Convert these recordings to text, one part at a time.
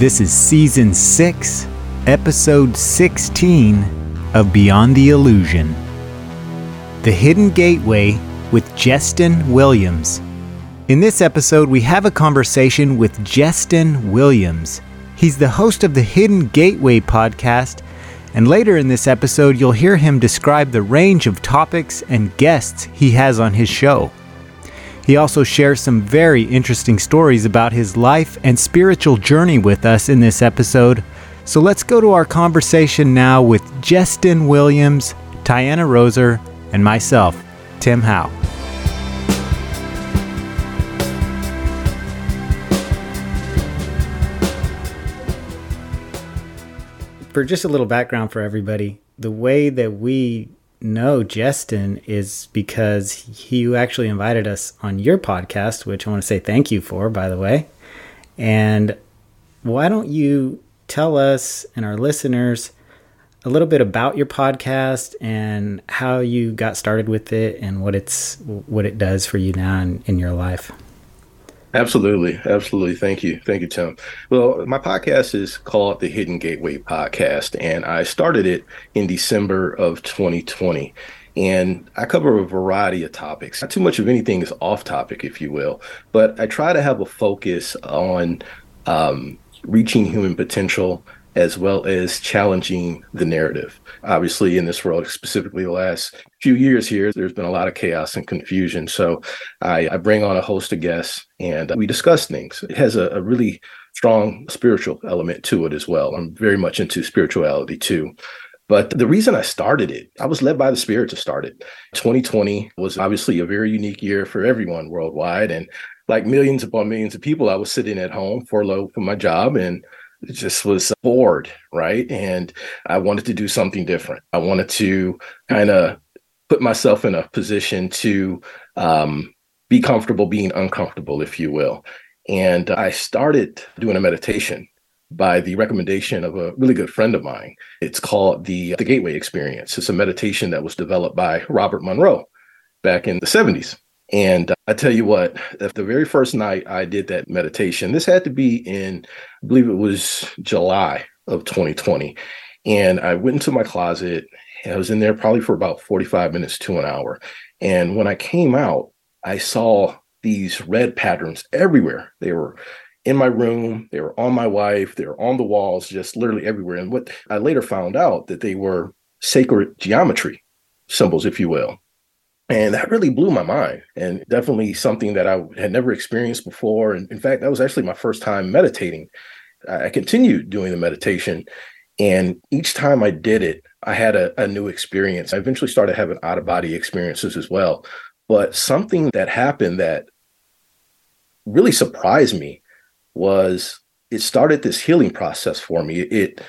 This is season 6, episode 16 of Beyond the Illusion. The Hidden Gateway with Jesston Williams. In this episode, we have a conversation with Jesston Williams. He's the host of the Hidden Gateway podcast, and later in this episode, you'll hear him describe the range of topics and guests he has on his show. He also shares some very interesting stories about his life and spiritual journey with us in this episode. So let's go to our conversation now with Jesston Williams, Tiana Roser, and myself, Tim Howe. For just a little background for everybody, the way that we know Jesston is because he actually invited us on your podcast, which I want to say thank you for, by the way. And why don't you tell us and our listeners a little bit about your podcast and how you got started with it and what it's what it does for you now in your life? Absolutely. Absolutely. Thank you. Thank you, Tim. Well, my podcast is called the Hidden Gateway Podcast, and I started it in December of 2020. And I cover a variety of topics. Not too much of anything is off topic, if you will, but I try to have a focus on um, reaching human potential as well as challenging the narrative. Obviously, in this world, specifically the last few years here, there's been a lot of chaos and confusion. So I, I bring on a host of guests and we discuss things. It has a, a really strong spiritual element to it as well. I'm very much into spirituality too. But the reason I started it, I was led by the Spirit to start it. 2020 was obviously a very unique year for everyone worldwide. And like millions upon millions of people, I was sitting at home furloughed from my job and just was bored, right? And I wanted to do something different. I wanted to kind of put myself in a position to um, be comfortable being uncomfortable, if you will. And I started doing a meditation by the recommendation of a really good friend of mine. It's called the the Gateway Experience. It's a meditation that was developed by Robert Monroe back in the 70s. And uh, I tell you what, the very first night I did that meditation, this had to be in, I believe it was July of 2020. And I went into my closet. I was in there probably for about 45 minutes to an hour. And when I came out, I saw these red patterns everywhere. They were in my room, they were on my wife, they were on the walls, just literally everywhere. And what I later found out that they were sacred geometry symbols, if you will. And that really blew my mind and definitely something that I had never experienced before. And in fact, that was actually my first time meditating. I continued doing the meditation. And each time I did it, I had a, a new experience. I eventually started having out of body experiences as well. But something that happened that really surprised me was it started this healing process for me. It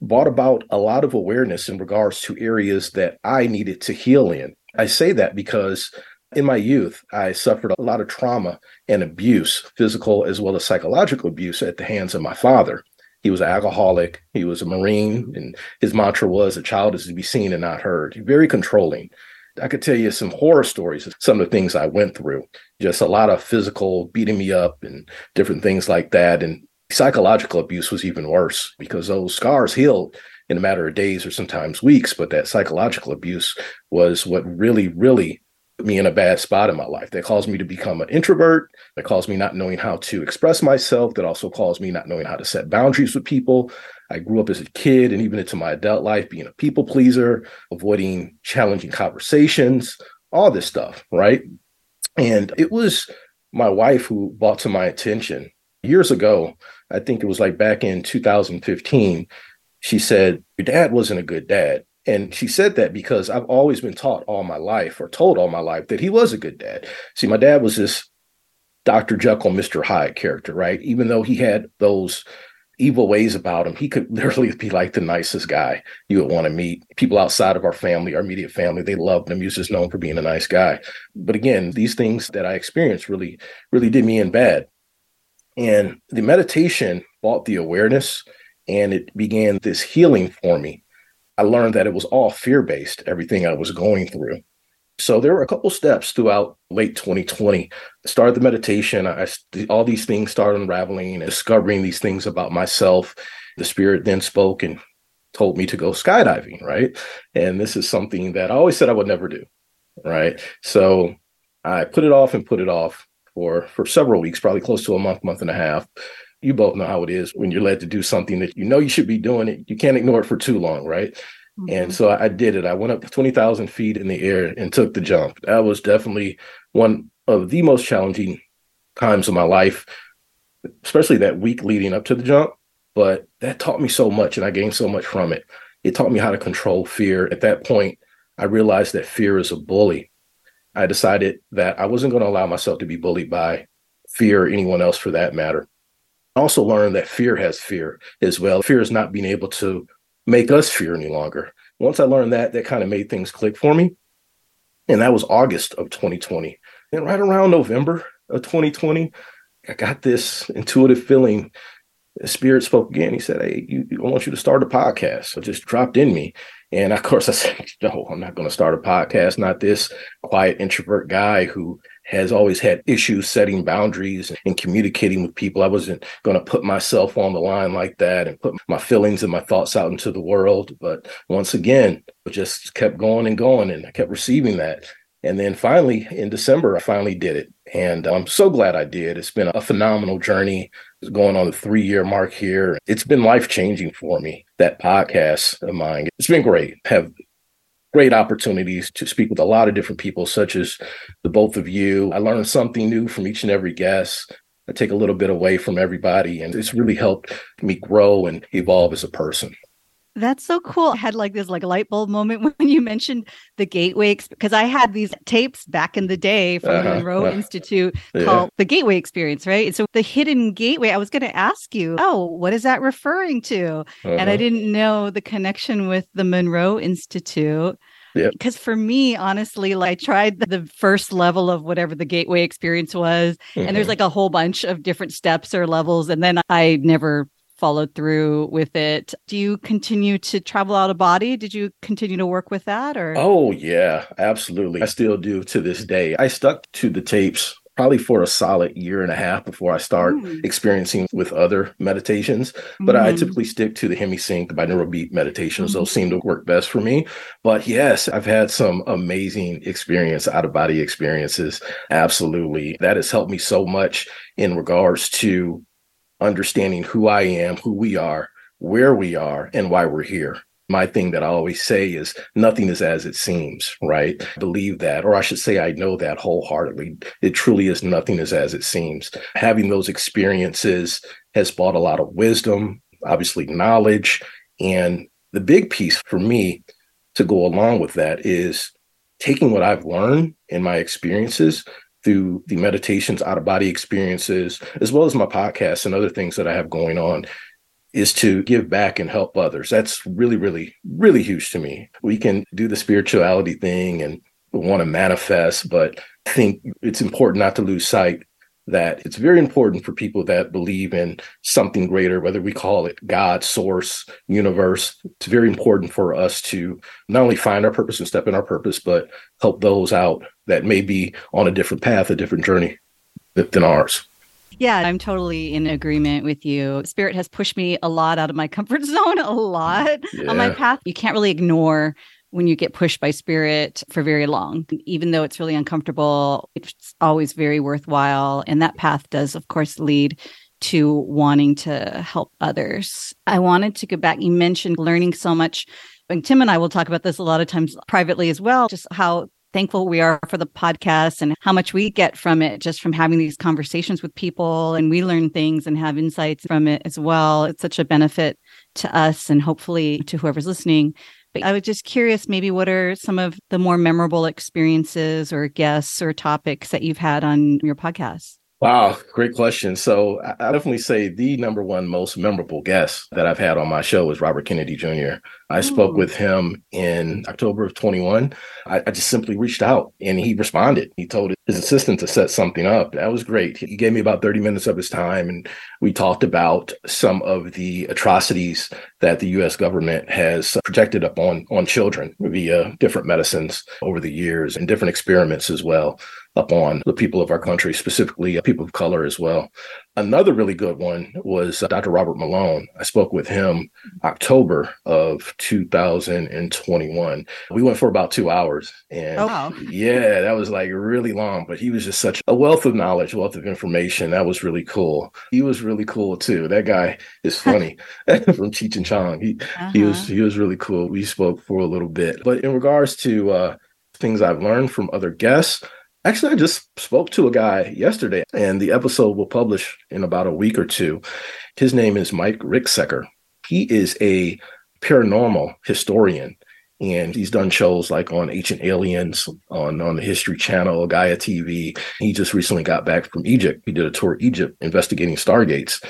brought about a lot of awareness in regards to areas that I needed to heal in. I say that because in my youth, I suffered a lot of trauma and abuse, physical as well as psychological abuse at the hands of my father. He was an alcoholic, he was a Marine, and his mantra was a child is to be seen and not heard. Very controlling. I could tell you some horror stories of some of the things I went through. Just a lot of physical beating me up and different things like that. And psychological abuse was even worse because those scars healed in a matter of days or sometimes weeks. But that psychological abuse was what really, really put me in a bad spot in my life. That caused me to become an introvert. That caused me not knowing how to express myself. That also caused me not knowing how to set boundaries with people. I grew up as a kid and even into my adult life being a people pleaser, avoiding challenging conversations, all this stuff, right? And it was my wife who brought to my attention years ago. I think it was like back in 2015 she said, Your dad wasn't a good dad. And she said that because I've always been taught all my life or told all my life that he was a good dad. See, my dad was this Dr. Jekyll, Mr. Hyde character, right? Even though he had those evil ways about him, he could literally be like the nicest guy you would want to meet. People outside of our family, our immediate family, they loved him. He was just known for being a nice guy. But again, these things that I experienced really, really did me in bad. And the meditation brought the awareness and it began this healing for me. I learned that it was all fear based, everything I was going through. So there were a couple steps throughout late 2020. I started the meditation. I all these things started unraveling and discovering these things about myself. The spirit then spoke and told me to go skydiving, right? And this is something that I always said I would never do, right? So I put it off and put it off for for several weeks, probably close to a month, month and a half. You both know how it is when you're led to do something that you know you should be doing it. You can't ignore it for too long, right? Mm-hmm. And so I did it. I went up 20,000 feet in the air and took the jump. That was definitely one of the most challenging times of my life, especially that week leading up to the jump. But that taught me so much and I gained so much from it. It taught me how to control fear. At that point, I realized that fear is a bully. I decided that I wasn't going to allow myself to be bullied by fear or anyone else for that matter. Also learned that fear has fear as well. Fear is not being able to make us fear any longer. Once I learned that, that kind of made things click for me. And that was August of 2020. And right around November of 2020, I got this intuitive feeling. Spirit spoke again. He said, Hey, you, I want you to start a podcast. So just dropped in me. And of course, I said, No, I'm not going to start a podcast. Not this quiet introvert guy who has always had issues setting boundaries and communicating with people. I wasn't going to put myself on the line like that and put my feelings and my thoughts out into the world. But once again, it just kept going and going, and I kept receiving that. And then finally, in December, I finally did it. And I'm so glad I did. It's been a phenomenal journey. It's going on the three year mark here. It's been life changing for me, that podcast of mine. It's been great. Have great opportunities to speak with a lot of different people, such as the both of you. I learned something new from each and every guest. I take a little bit away from everybody, and it's really helped me grow and evolve as a person. That's so cool. I had like this like light bulb moment when you mentioned the gateway because I had these tapes back in the day from uh-huh, the Monroe uh, Institute yeah. called the Gateway Experience, right? So the hidden gateway, I was going to ask you, oh, what is that referring to? Uh-huh. And I uh-huh. didn't know the connection with the Monroe Institute. Because for me, honestly, like I tried the first level of whatever the gateway experience was, mm-hmm. and there's mm-hmm. like a whole bunch of different steps or levels, and then I never followed through with it. Do you continue to travel out of body? Did you continue to work with that or? Oh, yeah, absolutely. I still do to this day. I stuck to the tapes probably for a solid year and a half before I start mm. experiencing with other meditations. But mm. I typically stick to the HemiSync binaural beat meditations. Mm. Those seem to work best for me. But yes, I've had some amazing experience, out of body experiences. Absolutely. That has helped me so much in regards to understanding who I am, who we are, where we are, and why we're here. My thing that I always say is nothing is as it seems, right? believe that, or I should say, I know that wholeheartedly. It truly is nothing is as it seems. Having those experiences has brought a lot of wisdom, obviously, knowledge. And the big piece for me to go along with that is taking what I've learned in my experiences through the meditations, out of body experiences, as well as my podcasts and other things that I have going on, is to give back and help others. That's really, really, really huge to me. We can do the spirituality thing and want to manifest, but I think it's important not to lose sight that it's very important for people that believe in something greater, whether we call it God, source, universe. It's very important for us to not only find our purpose and step in our purpose, but help those out that may be on a different path, a different journey than ours. Yeah, I'm totally in agreement with you. Spirit has pushed me a lot out of my comfort zone, a lot yeah. on my path. You can't really ignore when you get pushed by spirit for very long. Even though it's really uncomfortable, it's always very worthwhile. And that path does, of course, lead to wanting to help others. I wanted to go back. You mentioned learning so much. And Tim and I will talk about this a lot of times privately as well, just how thankful we are for the podcast and how much we get from it just from having these conversations with people and we learn things and have insights from it as well. It's such a benefit to us and hopefully to whoever's listening. But I was just curious, maybe what are some of the more memorable experiences or guests or topics that you've had on your podcast? Wow, great question. So I definitely say the number one most memorable guest that I've had on my show is Robert Kennedy Jr. I Ooh. spoke hmm. with him in October of 21. I, I, just simply reached out and he responded. He told his assistant to set something up. That was great. He gave me about 30 minutes of his time and we talked about some of the atrocities that the US government has projected upon on children via different medicines over the years and different experiments as well upon the people of our country, specifically people of color as well. Another really good one was uh, Dr. Robert Malone. I spoke with him October of 2021. We went for about two hours. And oh, wow. yeah, that was like really long, but he was just such a wealth of knowledge, wealth of information. That was really cool. He was really cool too. That guy is funny from Cheech and Chong. He, uh-huh. he was, he was really cool. We spoke for a little bit, but in regards to, uh, things I've learned from other guests, Actually, I just spoke to a guy yesterday, and the episode will publish in about a week or two. His name is Mike Ricksecker. He is a paranormal historian, and he's done shows like on Ancient Aliens, on, on the History Channel, Gaia TV. He just recently got back from Egypt. He did a tour of Egypt investigating stargates.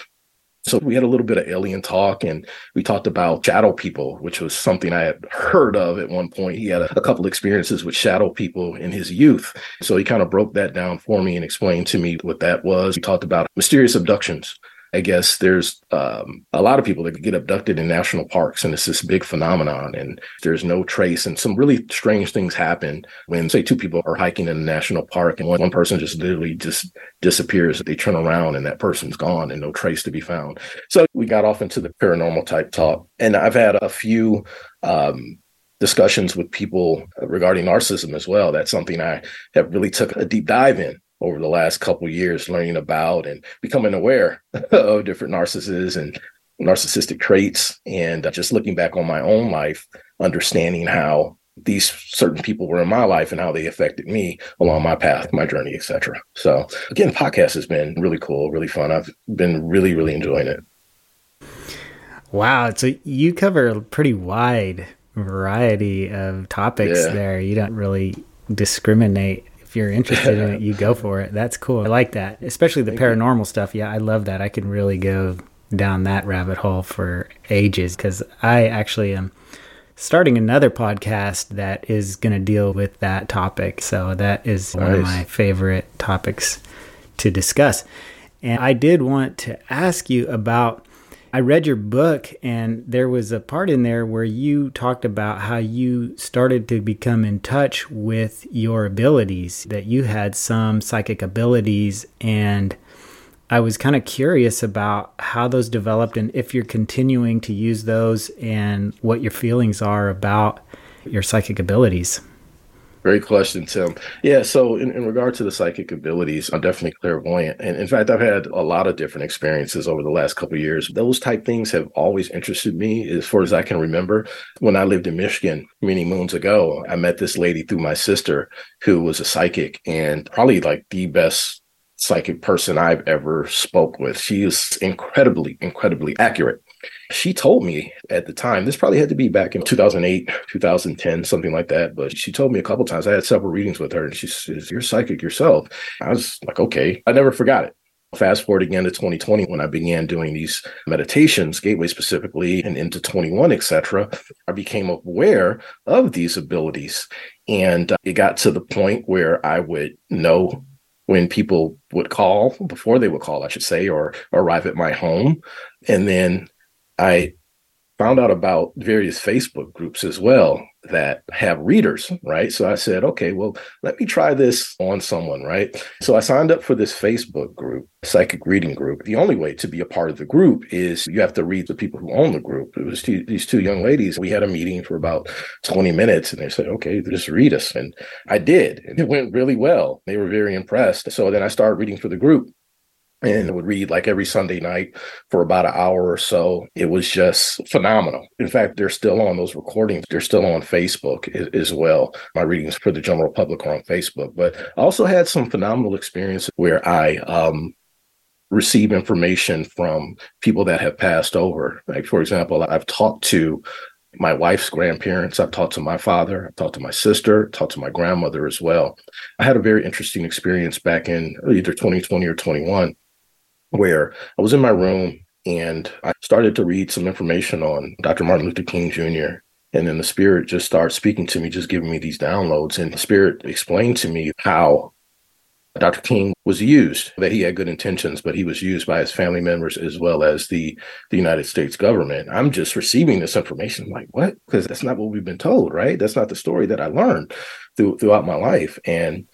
So we had a little bit of alien talk and we talked about shadow people, which was something I had heard of at one point. He had a, a couple experiences with shadow people in his youth. So he kind of broke that down for me and explained to me what that was. We talked about mysterious abductions I guess there's um, a lot of people that get abducted in national parks, and it's this big phenomenon, and there's no trace. And some really strange things happen when, say, two people are hiking in a national park, and one, one person just literally just disappears. They turn around, and that person's gone, and no trace to be found. So we got off into the paranormal type talk, and I've had a few. Um, discussions with people regarding narcissism as well. That's something I have really took a deep dive in over the last couple years learning about and becoming aware of different narcissists and narcissistic traits and just looking back on my own life understanding how these certain people were in my life and how they affected me along my path my journey etc so again podcast has been really cool really fun. I've been really really enjoying it. Wow. So you cover a pretty wide variety of topics yeah. there. You don't really discriminate if you're interested in it, you go for it. That's cool. I like that, especially the Thank paranormal you. stuff. Yeah, I love that. I can really go down that rabbit hole for ages because I actually am starting another podcast that is going to deal with that topic. So that is nice. one of my favorite topics to discuss. And I did want to ask you about I read your book, and there was a part in there where you talked about how you started to become in touch with your abilities, that you had some psychic abilities. And I was kind of curious about how those developed and if you're continuing to use those and what your feelings are about your psychic abilities. Great question, Tim. Yeah, so in, in regard to the psychic abilities, I'm definitely clairvoyant. And in fact, I've had a lot of different experiences over the last couple years. Those type things have always interested me as far as I can remember. When I lived in Michigan many moons ago, I met this lady through my sister who was a psychic and probably like the best psychic person I've ever spoke with. She is incredibly, incredibly accurate. She told me at the time, this probably had to be back in 2008, 2010, something like that. But she told me a couple times, I had several readings with her, and she says, You're psychic yourself. I was like, Okay. I never forgot it. Fast forward again to 2020 when I began doing these meditations, Gateway specifically, and into 21, etc. I became aware of these abilities, and uh, it got to the point where I would know when people would call before they would call, I should say, or arrive at my home, and then I found out about various Facebook groups as well that have readers, right? So I said, okay, well, let me try this on someone, right? So I signed up for this Facebook group, psychic reading group. The only way to be a part of the group is you have to read the people who own the group. It was two, these two young ladies. We had a meeting for about 20 minutes and they said, okay, just read us. And I did. And it went really well. They were very impressed. So then I started reading for the group and would read like every Sunday night for about an hour or so. It was just phenomenal. In fact, they're still on those recordings. They're still on Facebook as well. My readings for the general public are on Facebook, but I also had some phenomenal experiences where I um, receive information from people that have passed over. Like, for example, I've talked to my wife's grandparents. I've talked to my father. I've talked to my sister, talked to my grandmother as well. I had a very interesting experience back in either 2020 or 21 where I was in my room and I started to read some information on Dr. Martin Luther King Jr. And then the spirit just started speaking to me, just giving me these downloads. And the spirit explained to me how Dr. King was used, that he had good intentions, but he was used by his family members as well as the, the United States government. I'm just receiving this information. I'm like, what? Because that's not what we've been told, right? That's not the story that I learned through, throughout my life. And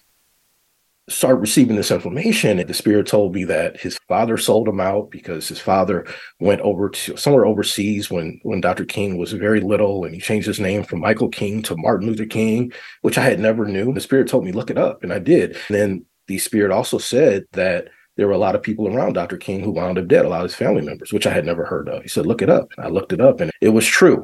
start receiving this information and the spirit told me that his father sold him out because his father went over to somewhere overseas when when dr king was very little and he changed his name from michael king to martin luther king which i had never knew the spirit told me look it up and i did and then the spirit also said that there were a lot of people around Dr. King who wound up dead, a lot of his family members, which I had never heard of. He said, look it up. I looked it up and it was true.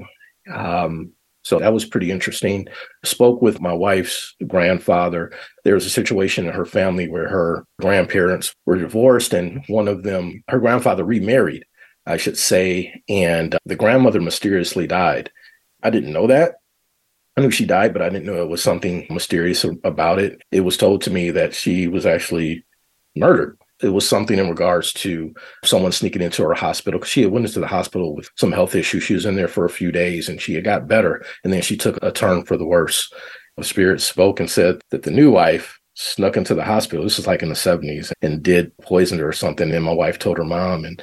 Um, so that was pretty interesting. Spoke with my wife's grandfather. There was a situation in her family where her grandparents were divorced, and one of them, her grandfather remarried, I should say, and uh, the grandmother mysteriously died. I didn't know that. I knew she died, but I didn't know it was something mysterious about it. It was told to me that she was actually murdered. It was something in regards to someone sneaking into her hospital. because She had went into the hospital with some health issues. She was in there for a few days and she had got better. And then she took a turn for the worse. The spirit spoke and said that the new wife snuck into the hospital. This is like in the 70s and did poison her or something. And my wife told her mom and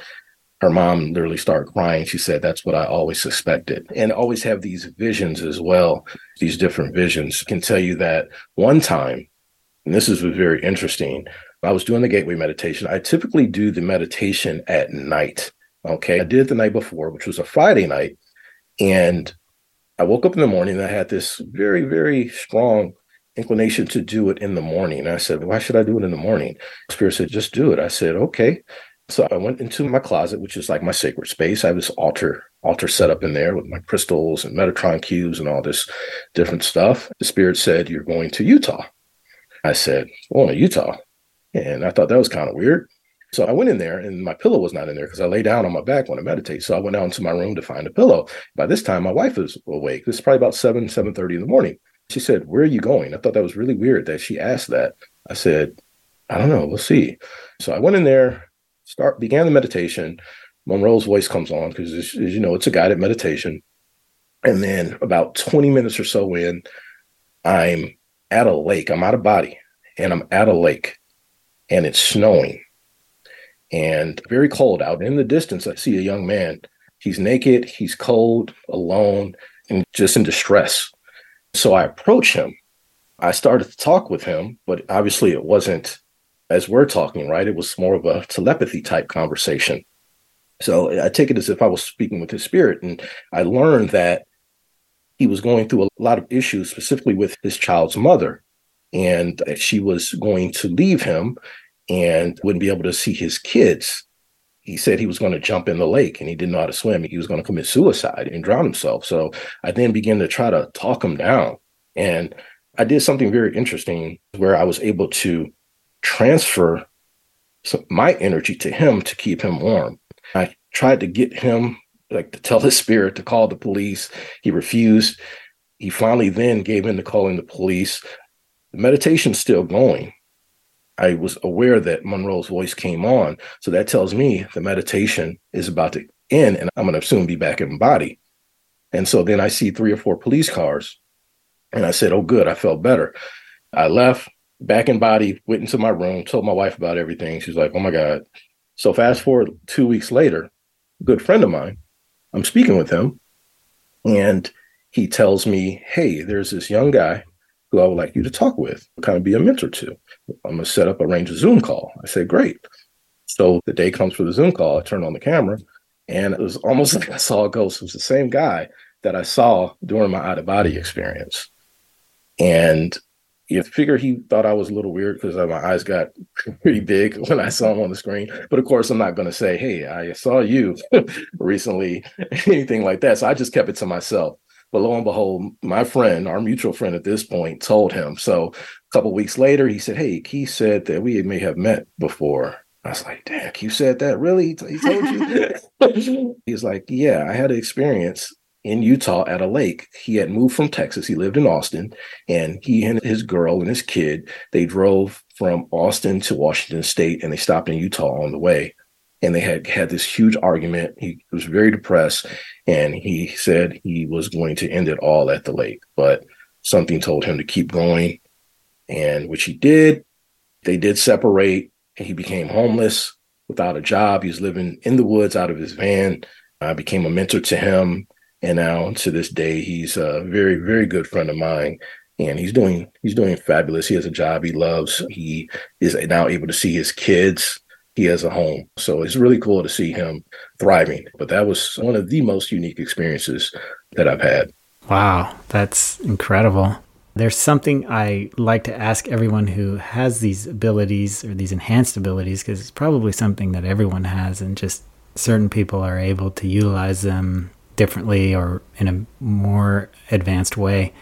her mom literally started crying. She said, That's what I always suspected. And always have these visions as well, these different visions. Can tell you that one time, and this is very interesting, I was doing the gateway meditation. I typically do the meditation at night. Okay. I did it the night before, which was a Friday night. And I woke up in the morning and I had this very, very strong inclination to do it in the morning. I said, Why should I do it in the morning? Spirit said, Just do it. I said, Okay. So I went into my closet, which is like my sacred space. I have this altar altar set up in there with my crystals and Metatron cubes and all this different stuff. The spirit said, "You're going to Utah." I said, "Well, Utah," and I thought that was kind of weird. So I went in there, and my pillow was not in there because I lay down on my back when I meditate. So I went out into my room to find a pillow. By this time, my wife was awake. This is probably about seven, seven thirty in the morning. She said, "Where are you going?" I thought that was really weird that she asked that. I said, "I don't know. We'll see." So I went in there start began the meditation. Monroe's voice comes on because, as you know, it's a guided meditation. And then about 20 minutes or so in, I'm at a lake. I'm out of body and I'm at a lake and it's snowing and very cold out. In the distance, I see a young man. He's naked, he's cold, alone, and just in distress. So I approach him. I started to talk with him, but obviously it wasn't as we're talking, right? It was more of a telepathy type conversation. So I take it as if I was speaking with his spirit. And I learned that he was going through a lot of issues, specifically with his child's mother, and she was going to leave him and wouldn't be able to see his kids. He said he was going to jump in the lake and he didn't know how to swim. He was going to commit suicide and drown himself. So I then began to try to talk him down. And I did something very interesting where I was able to transfer my energy to him to keep him warm. I tried to get him like to tell his spirit to call the police. He refused. He finally then gave in to calling the police. The meditation's still going. I was aware that Monroe's voice came on. So that tells me the meditation is about to end and I'm going to soon be back in body. And so then I see three or four police cars. And I said, Oh, good. I felt better. I left, back in body, went into my room, told my wife about everything. She's like, oh my God. So fast forward two weeks later, good friend of mine, I'm speaking with him, and he tells me, hey, there's this young guy who I would like you to talk with, kind of be a mentor to. I'm gonna set up, a Zoom call. I said, great. So the day comes for the Zoom call. I turn on the camera, and it was almost like I saw a ghost. It was the same guy that I saw during my out of body experience. And you figure he thought I was a little weird because uh, my eyes got pretty big when I saw him on the screen. But of course, I'm not going to say, "Hey, I saw you recently," anything like that. So I just kept it to myself. But lo and behold, my friend, our mutual friend at this point, told him. So a couple weeks later, he said, "Hey, Keith said that we may have met before." I was like, "Damn, Keith said that? Really? He told you?" He's like, "Yeah, I had an experience in Utah at a lake. He had moved from Texas. He lived in Austin, and he and his girl and his kid they drove from Austin to Washington State, and they stopped in Utah on the way. And they had had this huge argument. He was very depressed, and he said he was going to end it all at the lake, but something told him to keep going, and which he did. They did separate, and he became homeless without a job. He was living in the woods out of his van. I became a mentor to him and now to this day he's a very very good friend of mine and he's doing he's doing fabulous he has a job he loves he is now able to see his kids he has a home so it's really cool to see him thriving but that was one of the most unique experiences that i've had wow that's incredible there's something I like to ask everyone who has these abilities or these enhanced abilities, because it's probably something that everyone has, and just certain people are able to utilize them differently or in a more advanced way.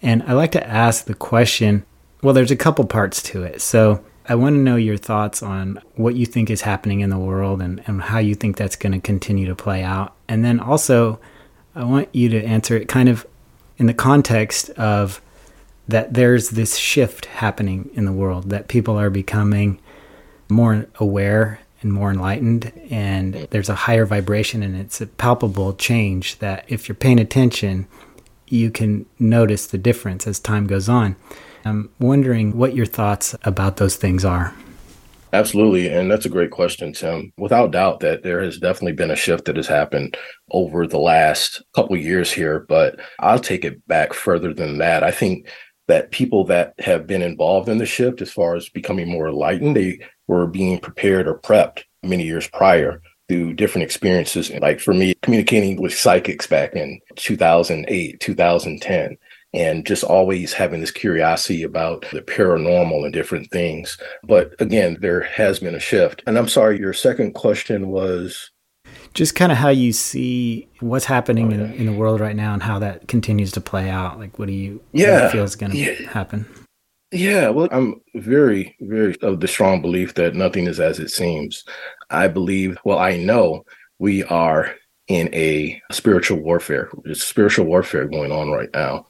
And I like to ask the question well, there's a couple parts to it. So I want to know your thoughts on what you think is happening in the world and, and how you think that's going to continue to play out. And then also, I want you to answer it kind of in the context of that there's this shift happening in the world, that people are becoming more aware and more enlightened and there's a higher vibration and it's a palpable change that if you're paying attention you can notice the difference as time goes on i'm wondering what your thoughts about those things are Absolutely. And that's a great question, Tim. Without doubt that there has definitely been a shift that has happened over the last couple years here, but I'll take it back further than that. I think that people that have been involved in the shift as far as becoming more enlightened, they were being prepared or prepped many years prior through different experiences. Like for me, communicating with psychics back in 2008, 2010, and just always having this curiosity about the paranormal and different things. But again, there has been a shift. And I'm sorry, your second question was just kind of how you see what's happening oh, yeah. in, in, the world right now and how that continues to play out. Like, what do you, yeah, feel is going to yeah. happen? Yeah, well, I'm very, very of the strong belief that nothing is as it seems. I believe, well, I know we are in a spiritual warfare. There's spiritual warfare going on right now.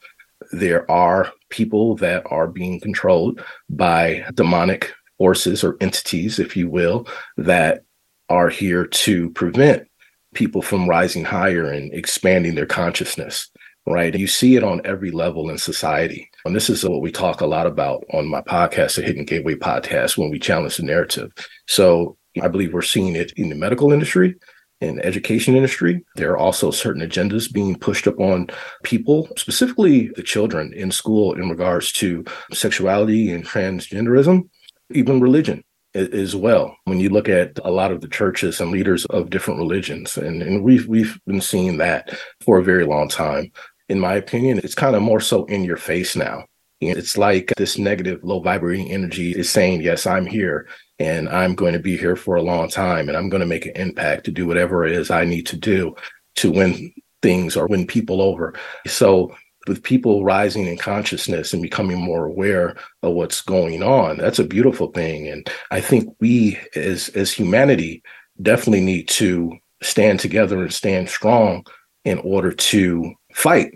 There are people that are being controlled by demonic forces or entities, if you will, that are here to prevent people from rising higher and expanding their consciousness right? You see it on every level in society. And this is what we talk a lot about on my podcast, the Hidden Gateway podcast, when we challenge the narrative. So I believe we're seeing it in the medical industry, in education industry. There are also certain agendas being pushed upon people, specifically the children in school in regards to sexuality and transgenderism, even religion as well. When you look at a lot of the churches and leaders of different religions, and, and we've we've been seeing that for a very long time in my opinion, it's kind of more so in your face now. It's like this negative, low vibrating energy is saying, Yes, I'm here and I'm going to be here for a long time and I'm going to make an impact to do whatever it is I need to do to win things or win people over. So, with people rising in consciousness and becoming more aware of what's going on, that's a beautiful thing. And I think we as, as humanity definitely need to stand together and stand strong in order to fight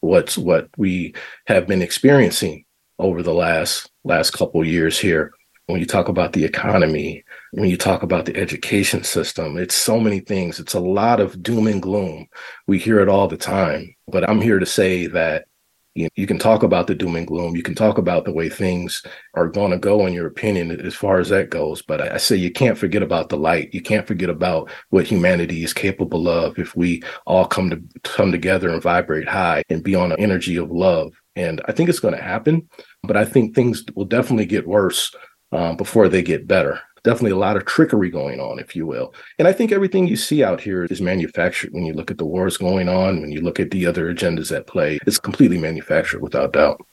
what's what we have been experiencing over the last last couple years here when you talk about the economy when you talk about the education system it's so many things it's a lot of doom and gloom we hear it all the time but i'm here to say that you, you can talk about the doom and gloom. You can talk about the way things are going to go, in your opinion, as far as that goes. But I, I say you can't forget about the light. You can't forget about what humanity is capable of if we all come to come together and vibrate high and be on an energy of love. And I think it's going to happen, but I think things will definitely get worse um, before they get better definitely a lot of trickery going on, if you will. And I think everything you see out here is manufactured when you look at the wars going on, when you look at the other agendas at play. It's completely manufactured without doubt.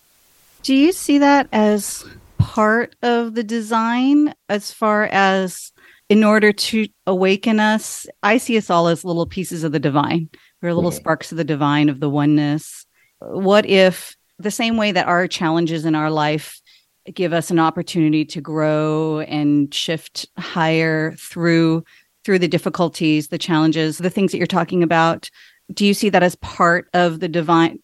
Do you see that as part of the design as far as in order to awaken us? I see us all as little pieces of the divine. We're little mm-hmm. sparks of the divine, of the oneness. What if the same way that our challenges in our life give us an opportunity to grow and shift higher through through the difficulties the challenges the things that you're talking about. Do you see that as part of the divine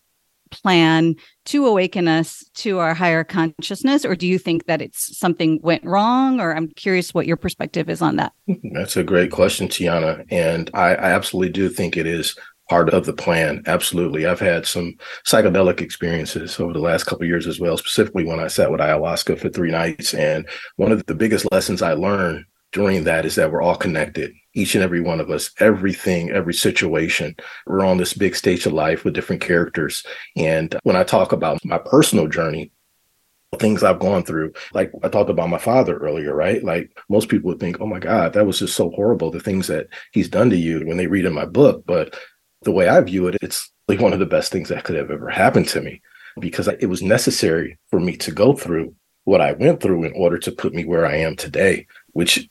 plan to awaken us to our higher consciousness or do you think that it's something went wrong or i'm curious what your perspective is on that? That's a great question tiana and I, I absolutely do think it is part of the plan absolutely i've had some psychedelic experiences over the last couple years as well specifically when i sat with ayahuasca for three nights and one of the biggest lessons i learned during that is that we're all connected each and every one of us, everything, every situation. We're on this big stage of life with different characters. And when I talk about my personal journey, things I've gone through, like I talked about my father earlier, right? Like most people would think, oh my God, that was just so horrible, the things that he's done to you when they read in my book. But the way I view it, it's like one of the best things that could have ever happened to me because it was necessary for me to go through what I went through in order to put me where I am today, which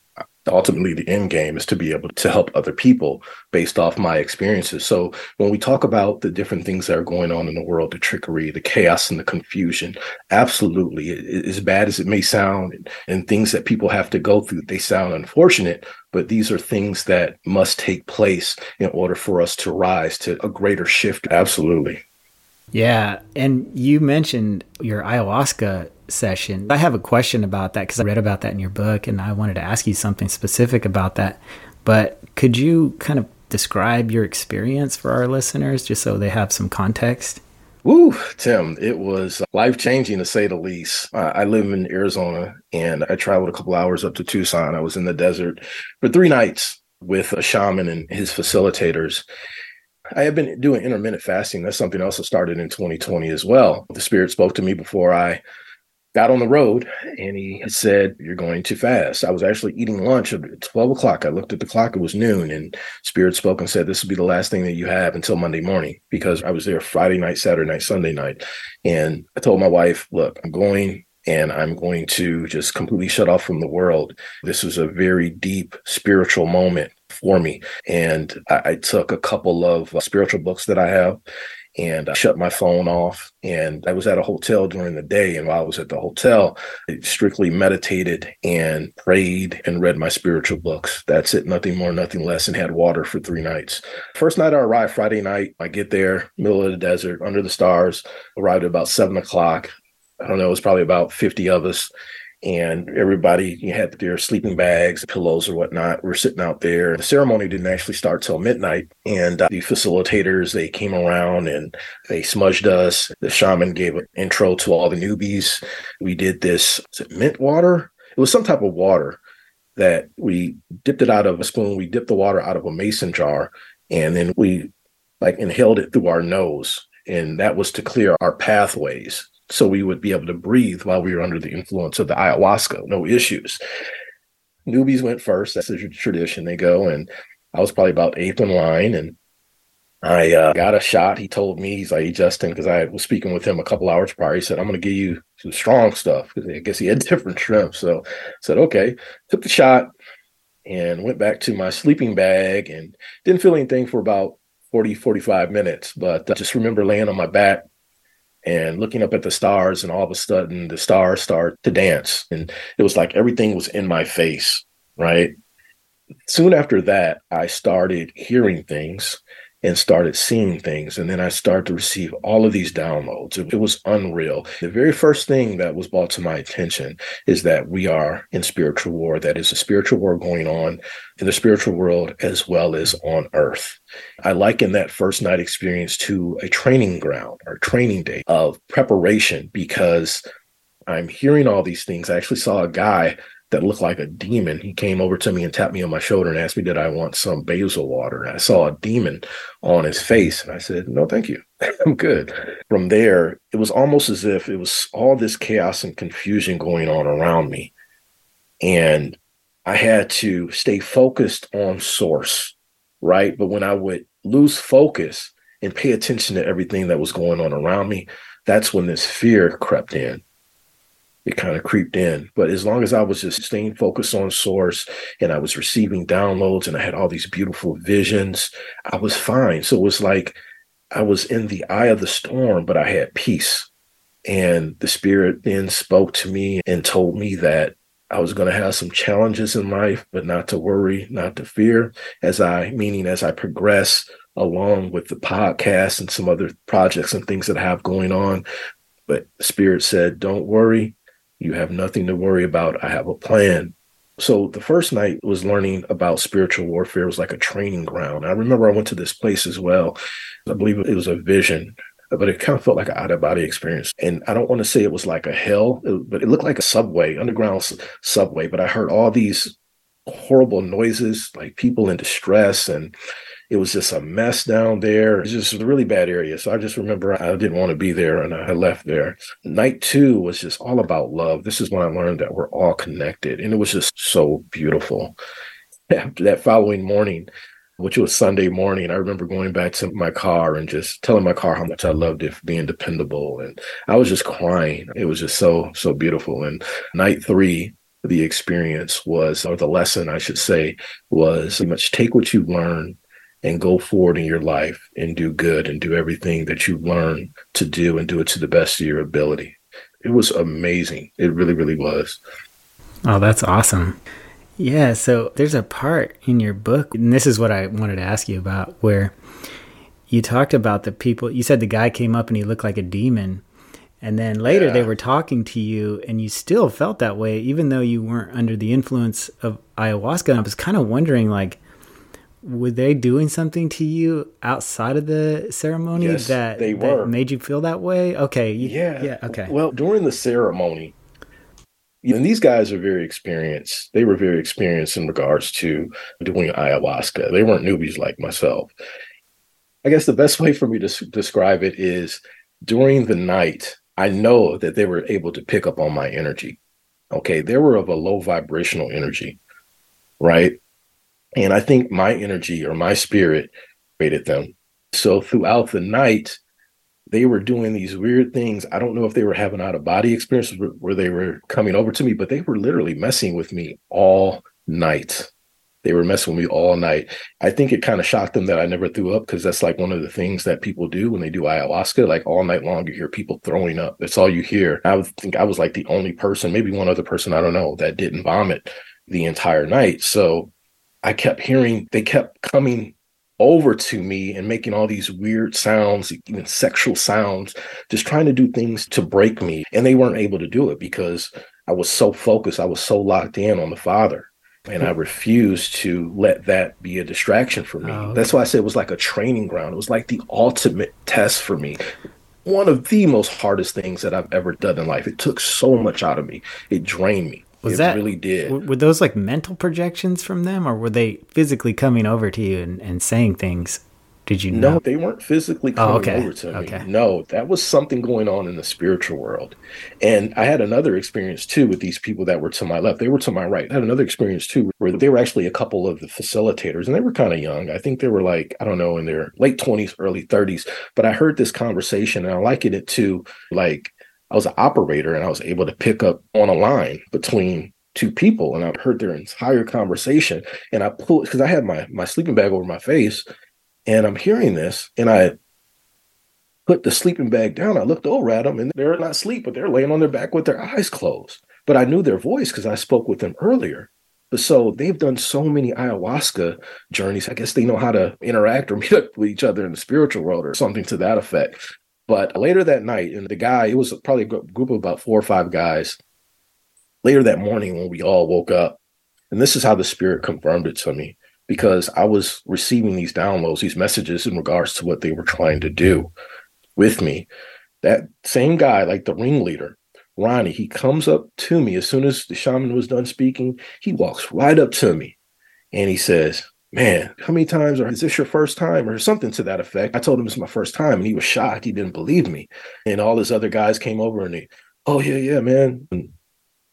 ultimately the end game is to be able to help other people based off my experiences. So when we talk about the different things that are going on in the world, the trickery, the chaos and the confusion, absolutely, as bad as it may sound and, things that people have to go through, they sound unfortunate, but these are things that must take place in order for us to rise to a greater shift. Absolutely. Yeah. And you mentioned your ayahuasca session. I have a question about that because I read about that in your book and I wanted to ask you something specific about that. But could you kind of describe your experience for our listeners just so they have some context? Woo, Tim, it was life changing to say the least. I live in Arizona and I traveled a couple hours up to Tucson. I was in the desert for three nights with a shaman and his facilitators. I have been doing intermittent fasting. That's something else that started in 2020 as well. The spirit spoke to me before I got on the road and he said, You're going to fast. I was actually eating lunch at 12 o'clock. I looked at the clock, it was noon, and Spirit spoke and said, This will be the last thing that you have until Monday morning because I was there Friday night, Saturday night, Sunday night. And I told my wife, Look, I'm going and I'm going to just completely shut off from the world. This was a very deep spiritual moment for me. And I, I took a couple of spiritual books that I have and I shut my phone off. And I was at a hotel during the day. And while I was at the hotel, I strictly meditated and prayed and read my spiritual books. That's it, nothing more, nothing less, and had water for three nights. First night I arrived Friday night. I get there, middle of the desert, under the stars, arrived at about seven o'clock. I don't know, it was probably about 50 of us and everybody had their sleeping bags, pillows, or whatnot. We're sitting out there. The ceremony didn't actually start till midnight, and uh, the facilitators they came around and they smudged us. The shaman gave an intro to all the newbies. We did this. Mint water? It was some type of water that we dipped it out of a spoon. We dipped the water out of a mason jar, and then we like inhaled it through our nose, and that was to clear our pathways so we would be able to breathe while we were under the influence of the ayahuasca, no issues. Newbies went first. That's the tradition. They go, and I was probably about eighth in line, and I uh, got a shot. He told me, he's like, Jesston, because I was speaking with him a couple hours prior. He said, I'm going to give you some strong stuff because I guess he had different shrimp. So I said, okay. Took the shot and went back to my sleeping bag and didn't feel anything for about 40, 45 minutes. But I just remember laying on my back and looking up at the stars and all of a sudden the stars start to dance. And it was like everything was in my face right? Soon after that i started hearing things and started seeing things. And then I started to receive all of these downloads. It, it, was unreal. The very first thing that was brought to my attention is that we are in spiritual war. That is a spiritual war going on in the spiritual world as well as on earth. I liken that first night experience to a training ground or training day of preparation because I'm hearing all these things. I actually saw a guy that looked like a demon. He came over to me and tapped me on my shoulder and asked me, Did I want some basil water? And I saw a demon on his face. And I said, No, thank you. I'm good. From there, it was almost as if it was all this chaos and confusion going on around me. And I had to stay focused on source, right? But when I would lose focus and pay attention to everything that was going on around me, that's when this fear crept in it kind of creeped in. But as long as I was just staying focused on source and I was receiving downloads and I had all these beautiful visions, I was fine. So it was like I was in the eye of the storm, but I had peace. And the spirit then spoke to me and told me that I was going to have some challenges in life, but not to worry, not to fear, as I, meaning as I progress along with the podcast and some other projects and things that I have going on. But Spirit said, Don't worry. You have nothing to worry about. I have a plan. So the first night was learning about spiritual warfare. It was like a training ground. I remember I went to this place as well. I believe it was a vision, but it kind of felt like an out of body experience. And I don't want to say it was like a hell, but it looked like a subway, underground subway. But I heard all these horrible noises, like people in distress and it was just a mess down there. It's just a really bad area. So I just remember I didn't want to be there and I left there. Night two was just all about love. This is when I learned that we're all connected. And it was just so beautiful. After that following morning, which was Sunday morning, I remember going back to my car and just telling my car how much I loved it for being dependable. And I was just crying. It was just so, so beautiful. And night three, the experience was, or the lesson, I should say, was pretty much take what you learn and go forward in your life and do good and do everything that you learn to do and do it to the best of your ability. It was amazing. It really, really was. Oh, that's awesome. Yeah. So there's a part in your book, and this is what I wanted to ask you about, where you talked about the people. You said the guy came up and he looked like a demon. And then later yeah. they were talking to you, and you still felt that way, even though you weren't under the influence of ayahuasca. And I was kind of wondering, like, were they doing something to you outside of the ceremony yes, that they were that made you feel that way? Okay, yeah, yeah, okay. Well, during the ceremony, and these guys are very experienced. They were very experienced in regards to doing ayahuasca. They weren't newbies like myself. I guess the best way for me to describe it is during the night, I know that they were able to pick up on my energy. Okay, they were of a low vibrational energy, right? And I think my energy or my spirit rated them. So throughout the night, they were doing these weird things. I don't know if they were having out of body experiences where they were coming over to me, but they were literally messing with me all night. They were messing with me all night. I think it kind of shocked them that I never threw up because that's like one of the things that people do when they do ayahuasca. Like all night long, you hear people throwing up. That's all you hear. I would think I was like the only person, maybe one other person, I don't know, that didn't vomit the entire night. So I kept hearing they kept coming over to me and making all these weird sounds, even sexual sounds, just trying to do things to break me. And they weren't able to do it because I was so focused, I was so locked in on the Father. And I refused to let that be a distraction for me. Oh, okay. That's why I said it was like a training ground. It was like the ultimate test for me. One of the most hardest things that I've ever done in life. It took so much out of me. It drained me. Was it that really did? Were those like mental projections from them, or were they physically coming over to you and, and saying things? Did you know? No, they weren't physically oh, coming oh, okay. over to me. Okay. No, that was something going on in the spiritual world. And I had another experience too with these people that were to my left. They were to my right. I had another experience too where they were actually a couple of the facilitators and they were kind of young. I think they were like, I don't know, in their late 20s, early 30s. But I heard this conversation and I likened it to like I was an operator and I was able to pick up on a line between two people and I heard their entire conversation. And I pulled because I had my my sleeping bag over my face and I'm hearing this and I put the sleeping bag down. I looked over at them and they're not asleep, but they're laying on their back with their eyes closed. But I knew their voice because I spoke with them earlier. But so they've done so many ayahuasca journeys. I guess they know how to interact or meet up with each other in the spiritual world or something to that effect. But later that night, and the guy, it was probably a group of about four or five guys. Later that morning, when we all woke up, and this is how the spirit confirmed it to me because I was receiving these downloads, these messages in regards to what they were trying to do with me. That same guy, like the ringleader, Ronnie, he comes up to me as soon as the shaman was done speaking. He walks right up to me and he says, man, how many times or is this your first time or something to that effect? I told him it's my first time and he was shocked. He didn't believe me. And all his other guys came over and they, oh yeah, yeah, man. And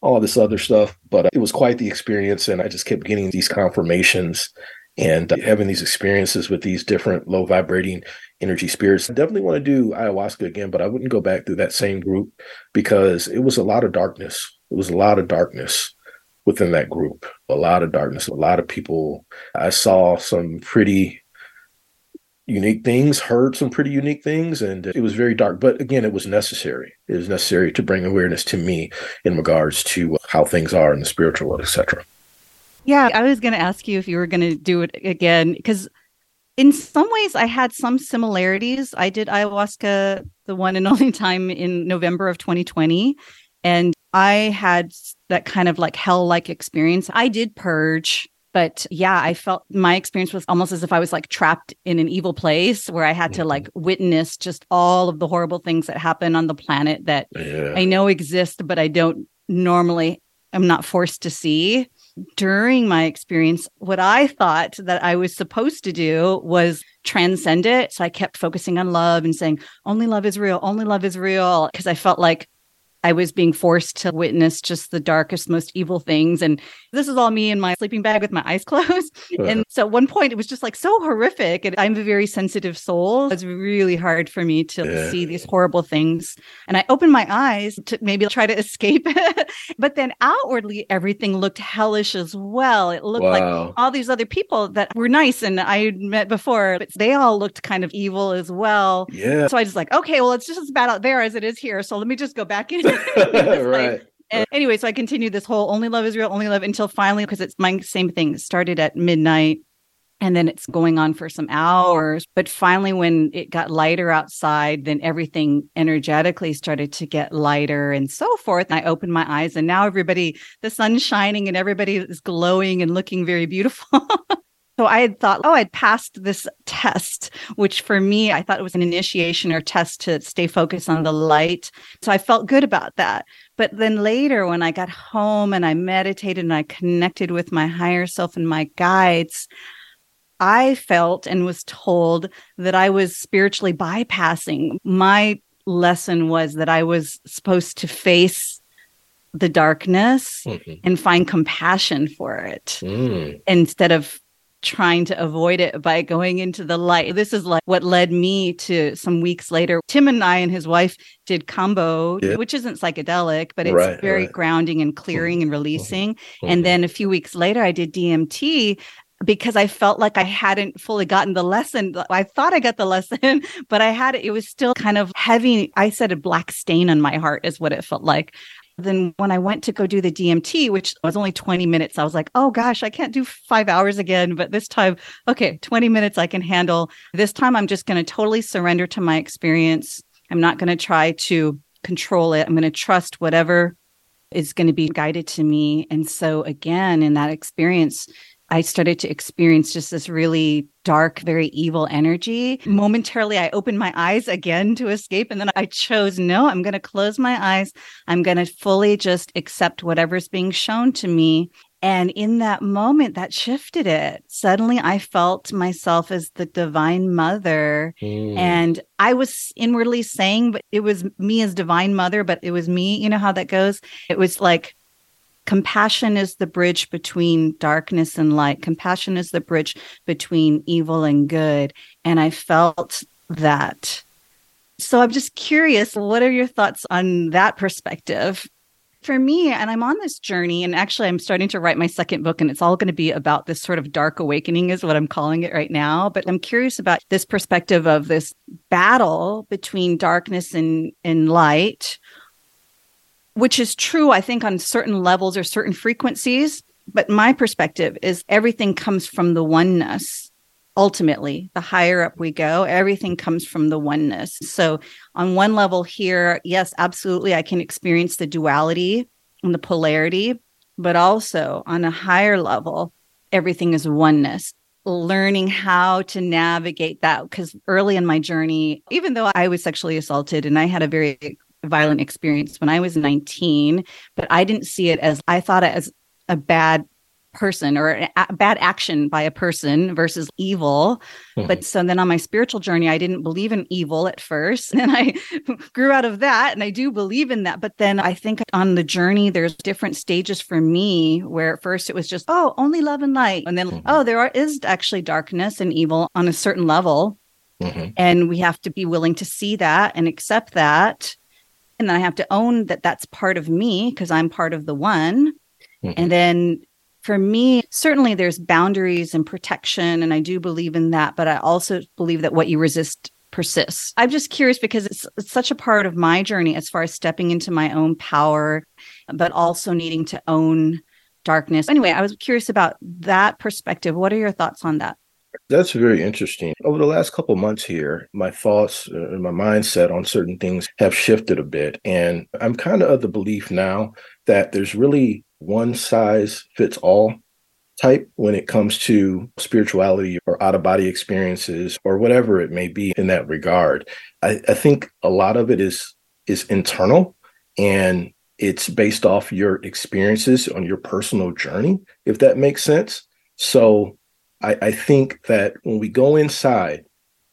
all this other stuff. But it was quite the experience. And I just kept getting these confirmations and uh, having these experiences with these different low vibrating energy spirits. I definitely want to do ayahuasca again, but I wouldn't go back through that same group because it was a lot of darkness. It was a lot of darkness within that group. A lot of darkness, a lot of people. I saw some pretty unique things, heard some pretty unique things, and it was very dark. But again, it was necessary. It was necessary to bring awareness to me in regards to how things are in the spiritual world, etc. Yeah, I was going to ask you if you were going to do it again because in some ways I had some similarities. I did ayahuasca the one and only time in November of 2020 and I had that kind of like hell like experience. I did purge but yeah i felt my experience was almost as if i was like trapped in an evil place where i had to like mm-hmm. witness just all of the horrible things that happen on the planet that yeah. i know exist but i don't normally I'm not forced to see during my experience what i thought that i was supposed to do was transcend it so i kept focusing on love and saying only love is real only love is real because i felt like I was being forced to witness just the darkest, most evil things. And this is all me in my sleeping bag with my eyes closed. And so at one point it was just like so horrific. And I'm a very sensitive soul. It's really hard for me to yeah. see these horrible things. And I opened my eyes to maybe try to escape it. but then outwardly, everything looked hellish as well. It looked wow. like all these other people that were nice and I met before, but they all looked kind of evil as well. Yeah. So I just like, okay, well, it's just as bad out there as it is here. So let me just go back in. right. And anyway, so I continued this whole only love is real, only love until finally, because it's my same thing, started at midnight and then it's going on for some hours. But finally, when it got lighter outside, then everything energetically started to get lighter and so forth. And I opened my eyes, and now everybody, the sun's shining and everybody is glowing and looking very beautiful. So I had thought, oh, I'd passed this test, which for me, I thought it was an initiation or test to stay focused on the light. So I felt good about that. But then later, when I got home and I meditated and I connected with my higher self and my guides, I felt and was told that I was spiritually bypassing. My lesson was that I was supposed to face the darkness mm-hmm. and find compassion for it mm. instead of trying to avoid it by going into the light. This is like what led me to some weeks later. Tim and I and his wife did Kambo, yeah. which isn't psychedelic, but it's right, very right. grounding and clearing and mm-hmm. releasing. Mm-hmm. And then a few weeks later, I did DMT because I felt like I hadn't fully gotten the lesson. I thought I got the lesson, but I had it. It was still kind of heavy. I said a black stain on my heart is what it felt like. Then when I went to go do the DMT, which was only 20 minutes, I was like, oh gosh, I can't do five hours again. But this time, okay, 20 minutes I can handle. This time I'm just going to totally surrender to my experience. I'm not going to try to control it. I'm going to trust whatever is going to be guided to me. And so again, in that experience, I started to experience just this really dark, very evil energy. Momentarily, I opened my eyes again to escape. And then I chose, no, I'm going to close my eyes. I'm going to fully just accept whatever's being shown to me. And in that moment, that shifted it. Suddenly, I felt myself as the divine mother. Mm. And I was inwardly saying, but it was me as divine mother, but it was me. You know how that goes? It was like, compassion is the bridge between darkness and light. Compassion is the bridge between evil and good. And I felt that. So I'm just curious, what are your thoughts on that perspective? For me, and I'm on this journey, and actually, I'm starting to write my second book, and it's all going to be about this sort of dark awakening, is what I'm calling it right now. But I'm curious about this perspective of this battle between darkness and, and light which is true, I think, on certain levels or certain frequencies. But my perspective is everything comes from the oneness. Ultimately, the higher up we go, everything comes from the oneness. So, on one level here, yes, absolutely, I can experience the duality and the polarity, but also on a higher level, everything is oneness learning how to navigate that because early in my journey even though i was sexually assaulted and i had a very violent experience when I was 19, but I didn't see it as I thought it as a bad person or a bad action by a person versus evil. Mm-hmm. But so then on my spiritual journey, I didn't believe in evil at first. And I grew out of that and I do believe in that. But then I think on the journey, there's different stages for me where at first it was just, oh, only love and light. And then, mm-hmm. oh, there are, is actually darkness and evil on a certain level. Mm-hmm. And we have to be willing to see that and accept that and then I have to own that that's part of me because I'm part of the one. Mm-hmm. And then for me, certainly there's boundaries and protection, and I do believe in that. But I also believe that what you resist persists. I'm just curious because it's, it's such a part of my journey as far as stepping into my own power, but also needing to own darkness. Anyway, I was curious about that perspective. What are your thoughts on that? That's very interesting. Over the last couple months here, my thoughts uh, and my mindset on certain things have shifted a bit. And I'm kind of of the belief now that there's really one size fits all type when it comes to spirituality or out of body experiences or whatever it may be in that regard. I, I think a lot of it is is internal and it's based off your experiences on your personal journey, if that makes sense. So I, I think that when we go inside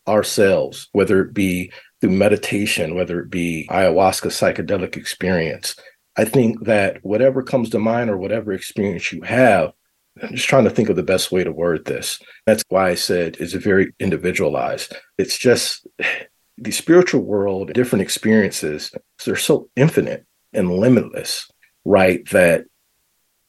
ourselves, whether it be through meditation, whether it be ayahuasca psychedelic experience, I think that whatever comes to mind or whatever experience you have, I'm just trying to think of the best way to word this. That's why I said it's very individualized. It's just the spiritual world, different experiences, they're so infinite and limitless, right? That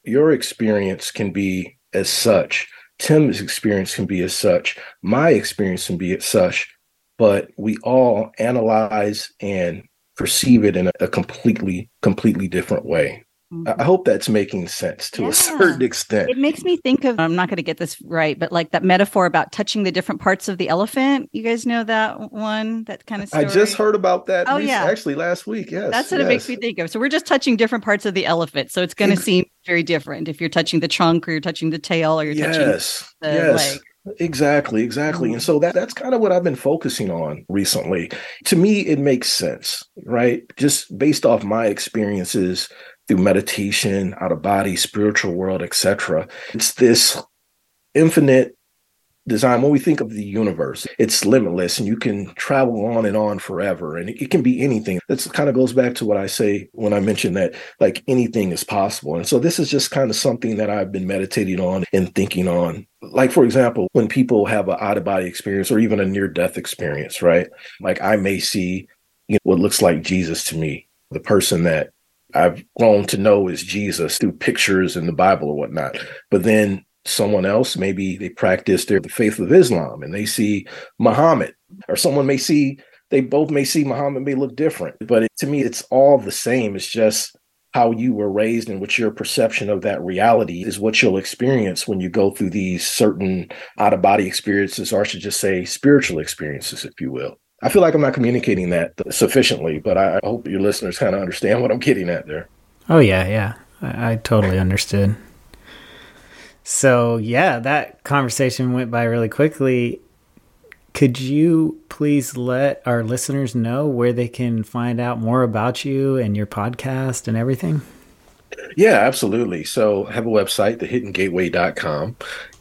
your experience can be as such. Tim's experience can be as such. My experience can be as such. But we all analyze and perceive it in a, a completely, completely different way. I hope that's making sense to yeah. a certain extent. It makes me think of, I'm not going to get this right, but like that metaphor about touching the different parts of the elephant. You guys know that one, that kind of story? I just heard about that. Oh, yeah. Actually, last week. Yes. That's what yes. it makes me think of. So we're just touching different parts of the elephant. So it's going to seem very different if you're touching the trunk or you're touching the tail or you're yes. touching the yes. leg. Exactly, exactly. And mm-hmm. so that that's kind of what I've been focusing on recently. To me, it makes sense, right? Just based off my experiences through meditation, out of body, spiritual world, etc. It's this infinite design. When we think of the universe, it's limitless and you can travel on and on forever. And it, can be anything. That kind of goes back to what I say when I mention that like anything is possible. And so this is just kind of something that I've been meditating on and thinking on. Like, for example, when people have an out of body experience or even a near death experience, right? Like I may see you know, what looks like Jesus to me, the person that I've grown to know is Jesus through pictures in the Bible or whatnot. But then someone else, maybe they practice their the faith of Islam and they see Muhammad, or someone may see, they both may see Muhammad may look different. But it, to me, it's all the same. It's just how you were raised and what your perception of that reality is what you'll experience when you go through these certain out of body experiences, or I should just say spiritual experiences, if you will. I feel like I'm not communicating that sufficiently, but I hope your listeners kind of understand what I'm getting at there. Oh, yeah, yeah. I, I totally understood. So, yeah, that conversation went by really quickly. Could you please let our listeners know where they can find out more about you and your podcast and everything? Yeah, absolutely. So I have a website, thehiddengateway.com,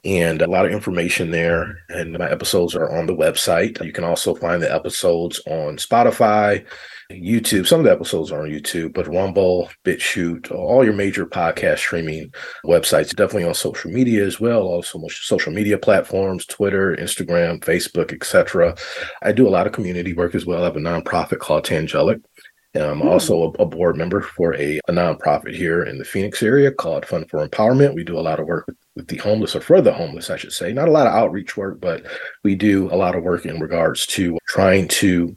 and a lot of information there. And my episodes are on the website. You can also find the episodes on Spotify, YouTube. Some of the episodes are on YouTube, but Rumble, BitChute, all your major podcast streaming websites, definitely on social media as well. Also, social media platforms, Twitter, Instagram, Facebook, etc. I do a lot of community work as well. I have a nonprofit called Tangelic I'm mm. also a, a, board member for a, a, nonprofit here in the Phoenix area called Fund for Empowerment. We do a lot of work with, with, the homeless, or for the homeless, I should say. Not a lot of outreach work, but we do a lot of work in regards to trying to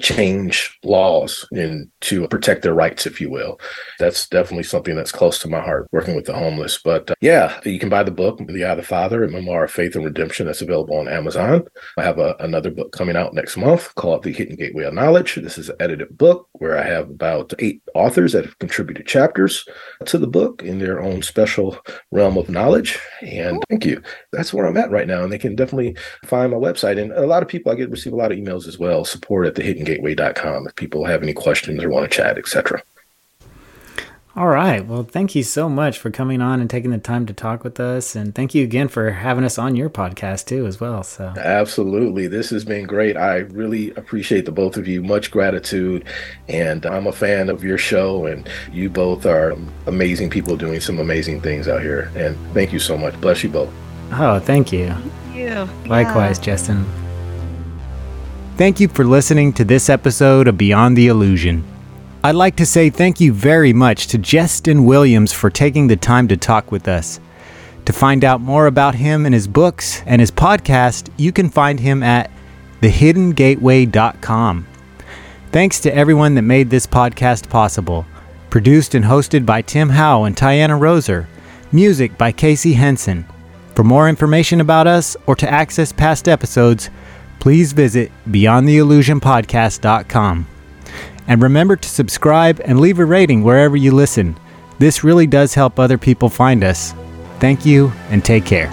change laws and to protect their rights, if you will. That's definitely something that's close to my heart, working with the homeless. But uh, yeah, you can buy the book, The Eye of the Father, a memoir of faith and redemption, that's available on Amazon. I have a, another book coming out next month called The Hidden Gateway of Knowledge. This is an edited book where I have about eight authors that have contributed chapters to the book in their own special realm of knowledge. And thank you. That's where I'm at right now. And they can definitely find my website. And a lot of people, I get receive a lot of emails as well, support at the hiddengateway.com if people have any questions or want to chat, etc. All right. Well, thank you so much for coming on and taking the time to talk with us. And thank you again for having us on your podcast too, as well. So, absolutely. This has been great. I really appreciate the both of you. Much gratitude. And I'm a fan of your show. And you both are amazing people doing some amazing things out here. And thank you so much. Bless you both. Oh, thank you. Thank you. Likewise, yeah. Jesston. Thank you for listening to this episode of Beyond the Illusion. I'd like to say thank you very much to Jesston Williams for taking the time to talk with us. To find out more about him and his books and his podcast, you can find him at thehiddengateway.com. Thanks to everyone that made this podcast possible. Produced and hosted by Tim Howe and Tiana Roser. Music by Casey Henson. For more information about us or to access past episodes, please visit beyondtheillusionpodcast.com. And remember to subscribe and leave a rating wherever you listen. This really does help other people find us. Thank you and take care.